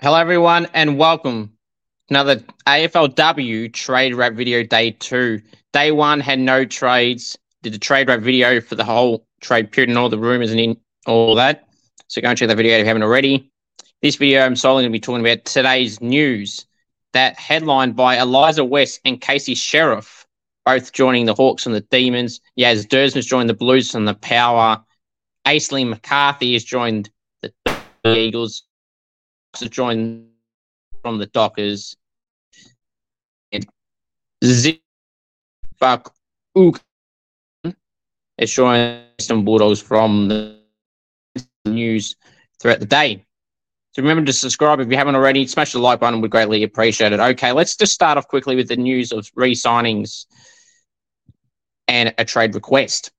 Hello, everyone, and welcome. Another AFLW trade wrap video day two. Day one had no trades. Did the trade wrap video for the whole trade period and all the rumors and in all that. So go and check that video if you haven't already. This video, I'm solely going to be talking about today's news that headlined by Eliza West and Casey Sherriff, both joining the Hawks and the Demons. Yaz Duursma's joined the Blues and the Power. Aisling McCarthy has joined the Eagles to join from the Dockers. And Zifak Ook is joining some Bulldogs from the news throughout the day. So remember to subscribe if you haven't already. Smash the like button, we'd greatly appreciate it. Okay, let's just start off quickly with the news of re-signings and a trade request.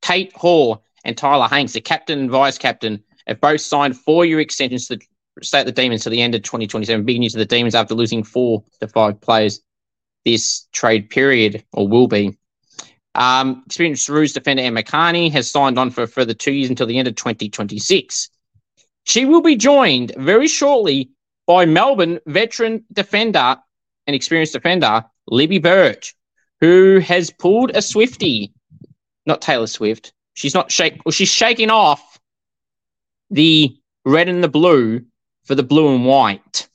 Kate Hall and Tyla Hanks, the captain and vice captain, have both signed four-year extensions to stay at the Demons to the end of 2027. Big news to the Demons after losing four to five players this trade period, or will be. Um, experienced Roos defender Emma Kearney has signed on for a further two years until the end of 2026. She will be joined very shortly by Melbourne veteran defender and experienced defender Libby Birch, who has pulled a Swifty, not Taylor Swift. She's not shake. Well, she's shaking off the red and the blue for the blue and white.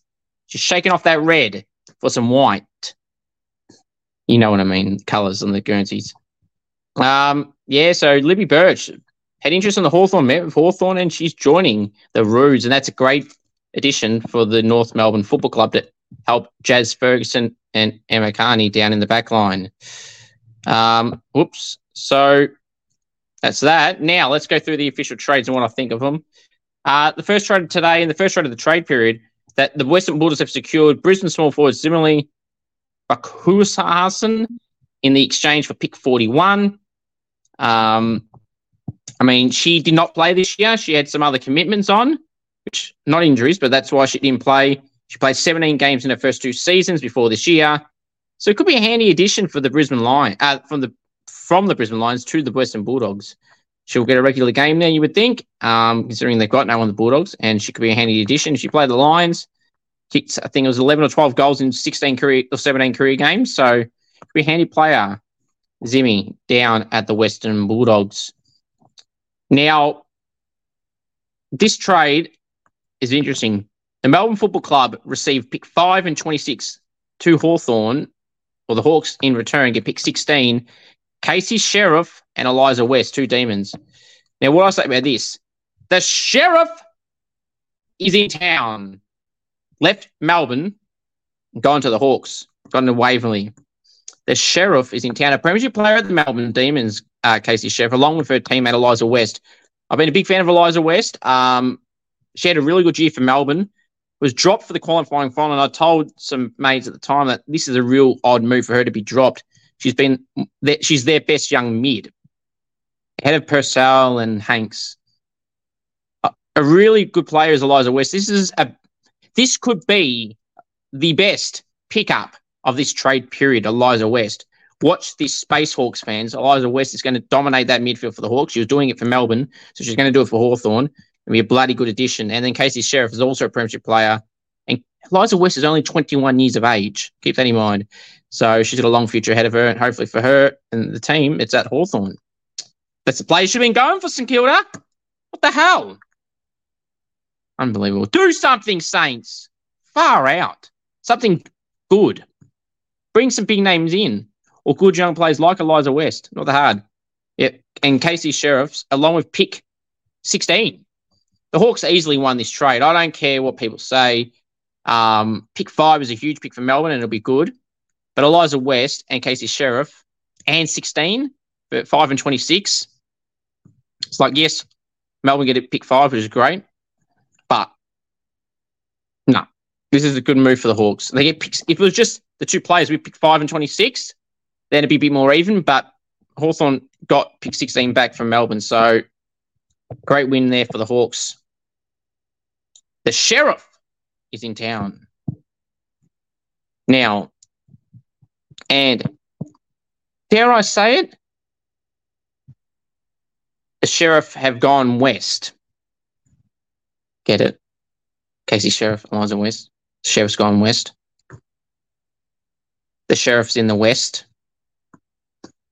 Just shaking off that red for some white. You know what I mean? Colours on the Guernseys. Um, yeah, so Libby Birch had interest in the Hawthorn met with Hawthorn and she's joining the Roos, and that's a great addition for the North Melbourne Football Club to help Jazz Ferguson and Emma Kearney down in the back line. Um, whoops. So that's that. Now let's go through the official trades and what I think of them. Uh, the first trade today, in the first trade of the trade period, that the Western Bulldogs have secured Brisbane small forward Zimmorlei Farquharson in the exchange for pick 41. Um, I mean, she did not play this year. She had some other commitments on, which not injuries, but that's why she didn't play. She played 17 games in her first two seasons before this year. So it could be a handy addition for the Brisbane line, uh, from the from the Brisbane Lions to the Western Bulldogs she'll get a regular game there, you would think, um, considering they've got no one the Bulldogs, and she could be a handy addition. She played the Lions, kicked, I think it was 11 or 12 goals in 16 career or 17 career games, so could be a handy player, Zimmy, down at the Western Bulldogs. Now, this trade is interesting. The Melbourne Football Club received pick 5 and 26 to Hawthorn, or the Hawks in return get pick 16 Casey Sherriff and Eliza West, two demons. Now, what I say about this? The sheriff is in town. Left Melbourne, gone to the Hawks, gone to Waverley. The sheriff is in town. A premiership player at the Melbourne Demons, uh, Casey Sheriff, along with her teammate Eliza West. I've been a big fan of Eliza West. Um, she had a really good year for Melbourne. Was dropped for the qualifying final, and I told some mates at the time that this is a real odd move for her to be dropped She's been she's their best young mid, ahead of Purcell and Hanks. A, really good player is Eliza West. This is a this could be the best pickup of this trade period. Eliza West. Watch this Space Hawks fans. Eliza West is going to dominate that midfield for the Hawks. She was doing it for Melbourne, so she's going to do it for Hawthorn. and be a bloody good addition. And then Casey Sherriff is also a premiership player. And Eliza West is only 21 years of age. Keep that in mind. So she's got a long future ahead of her, and hopefully for her and the team, it's at Hawthorn. That's the place she's been going for St Kilda. What the hell? Unbelievable. Do something, Saints. Far out. Something good. Bring some big names in. Or good young players like Eliza West. Not the hard. Yep. And Casey Sherriffs, along with pick 16. The Hawks easily won this trade. I don't care what people say. Um, pick five is a huge pick for Melbourne and it'll be good. But Eliza West and Casey Sherriff and 16, but 5 and 26. It's like, yes, Melbourne get it pick five, which is great. But no, this is a good move for the Hawks. They get picks. If it was just the two players, we pick five and 26, then it'd be a bit more even. But Hawthorn got pick 16 back from Melbourne. So great win there for the Hawks. The Sheriff is in town. Now, and dare I say it, the sheriff have gone west. Get it? Casey Sherriff, Eliza West. Sheriff's gone west. The sheriff's in the west.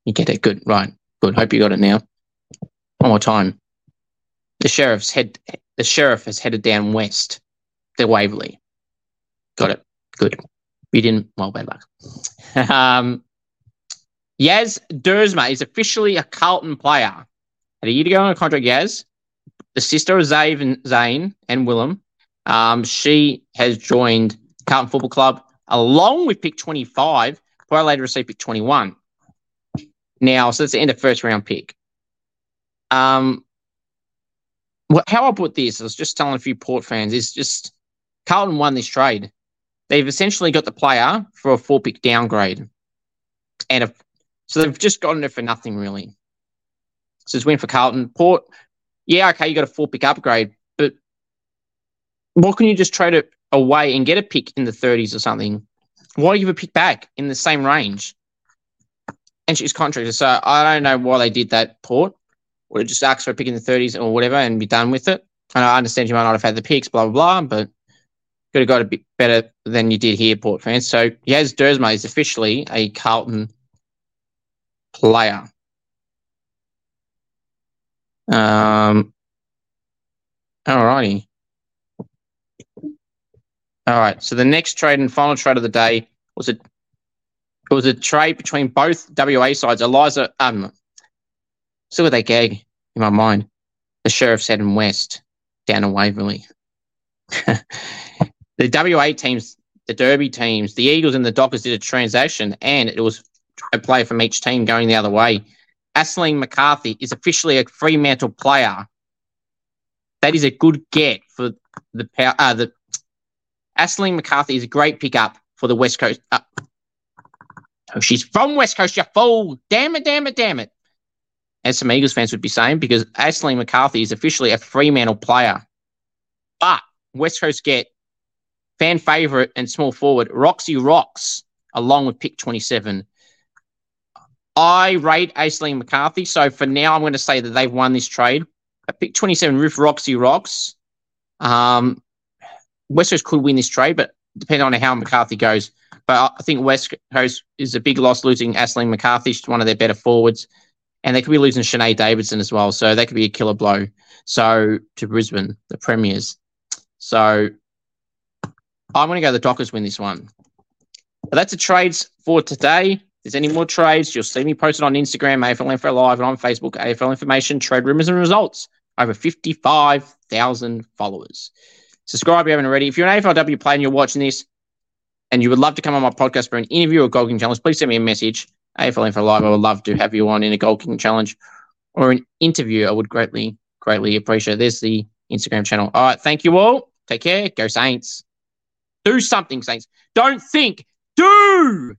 You get it. Good. Right. Good. Hope you got it now. One more time. The sheriff's head. The sheriff has headed down west. The Waverley. Got it. Good. You didn't. Well, bad luck. um, Yaz Duursma is officially a Carlton player. Had a year to go on a contract. Yaz, the sister of and Zane and Willem. Um, she has joined Carlton Football Club along with pick 25. Before later received pick 21. Now, so that's the end of first round pick. Um, how I put this, I was just telling a few Port fans, is just Carlton won this trade. They've essentially got the player for a four pick downgrade. And a, so they've just gotten it for nothing, really. So it's win for Carlton. Port, yeah, okay, you got a four pick upgrade, but what can you just trade it away and get a pick in the 30s or something? Why give a pick back in the same range? And she's contracted. So I don't know why they did that, Port. Would have just asked for a pick in the 30s or whatever and be done with it. And I understand you might not have had the picks, blah, blah, blah, but could have got a bit better than you did here, Port fans. So Yaz Duursma is officially a Carlton player. Um, alrighty. All right. So the next trade and final trade of the day was a it was a trade between both WA sides. Eliza, um, still with that gag in my mind. The sheriff's heading west down to Waverley. the WA teams, the Derby teams, the Eagles and the Dockers did a transaction, and it was a player from each team going the other way. Aisling McCarthy is officially a Fremantle player. That is a good get for the power. Uh, the McCarthy is a great pickup for the West Coast. Uh, oh, she's from West Coast, you fool! Damn it! Damn it! Damn it! As some Eagles fans would be saying, because Aisling McCarthy is officially a Fremantle player. But West Coast get fan favourite and small forward Roxy Rocks along with pick 27. I rate Aisling McCarthy. So for now, I'm going to say that they've won this trade. At pick 27 with Roxy Rocks. Um, West Coast could win this trade, but depending on how McCarthy goes. But I think West Coast is a big loss losing Aisling McCarthy. She's one of their better forwards. And they could be losing Shanae Davidson as well. So that could be a killer blow. So to Brisbane, the Premiers. So I'm going to go the Dockers win this one. But that's the trades for today. If there's any more trades, you'll see me posted on Instagram, AFL Info Live, and on Facebook, AFL Information, Trade Rumors and Results. Over 55,000 followers. Subscribe if you haven't already. If you're an AFLW player and you're watching this and you would love to come on my podcast for an interview or Gold King Challenge, please send me a message. AFL Info Live, I would love to have you on in a Gold King Challenge or an interview. I would greatly, greatly appreciate. There's the Instagram channel. All right. Thank you all. Take care. Go Saints. Do something, Saints. Don't think. Do.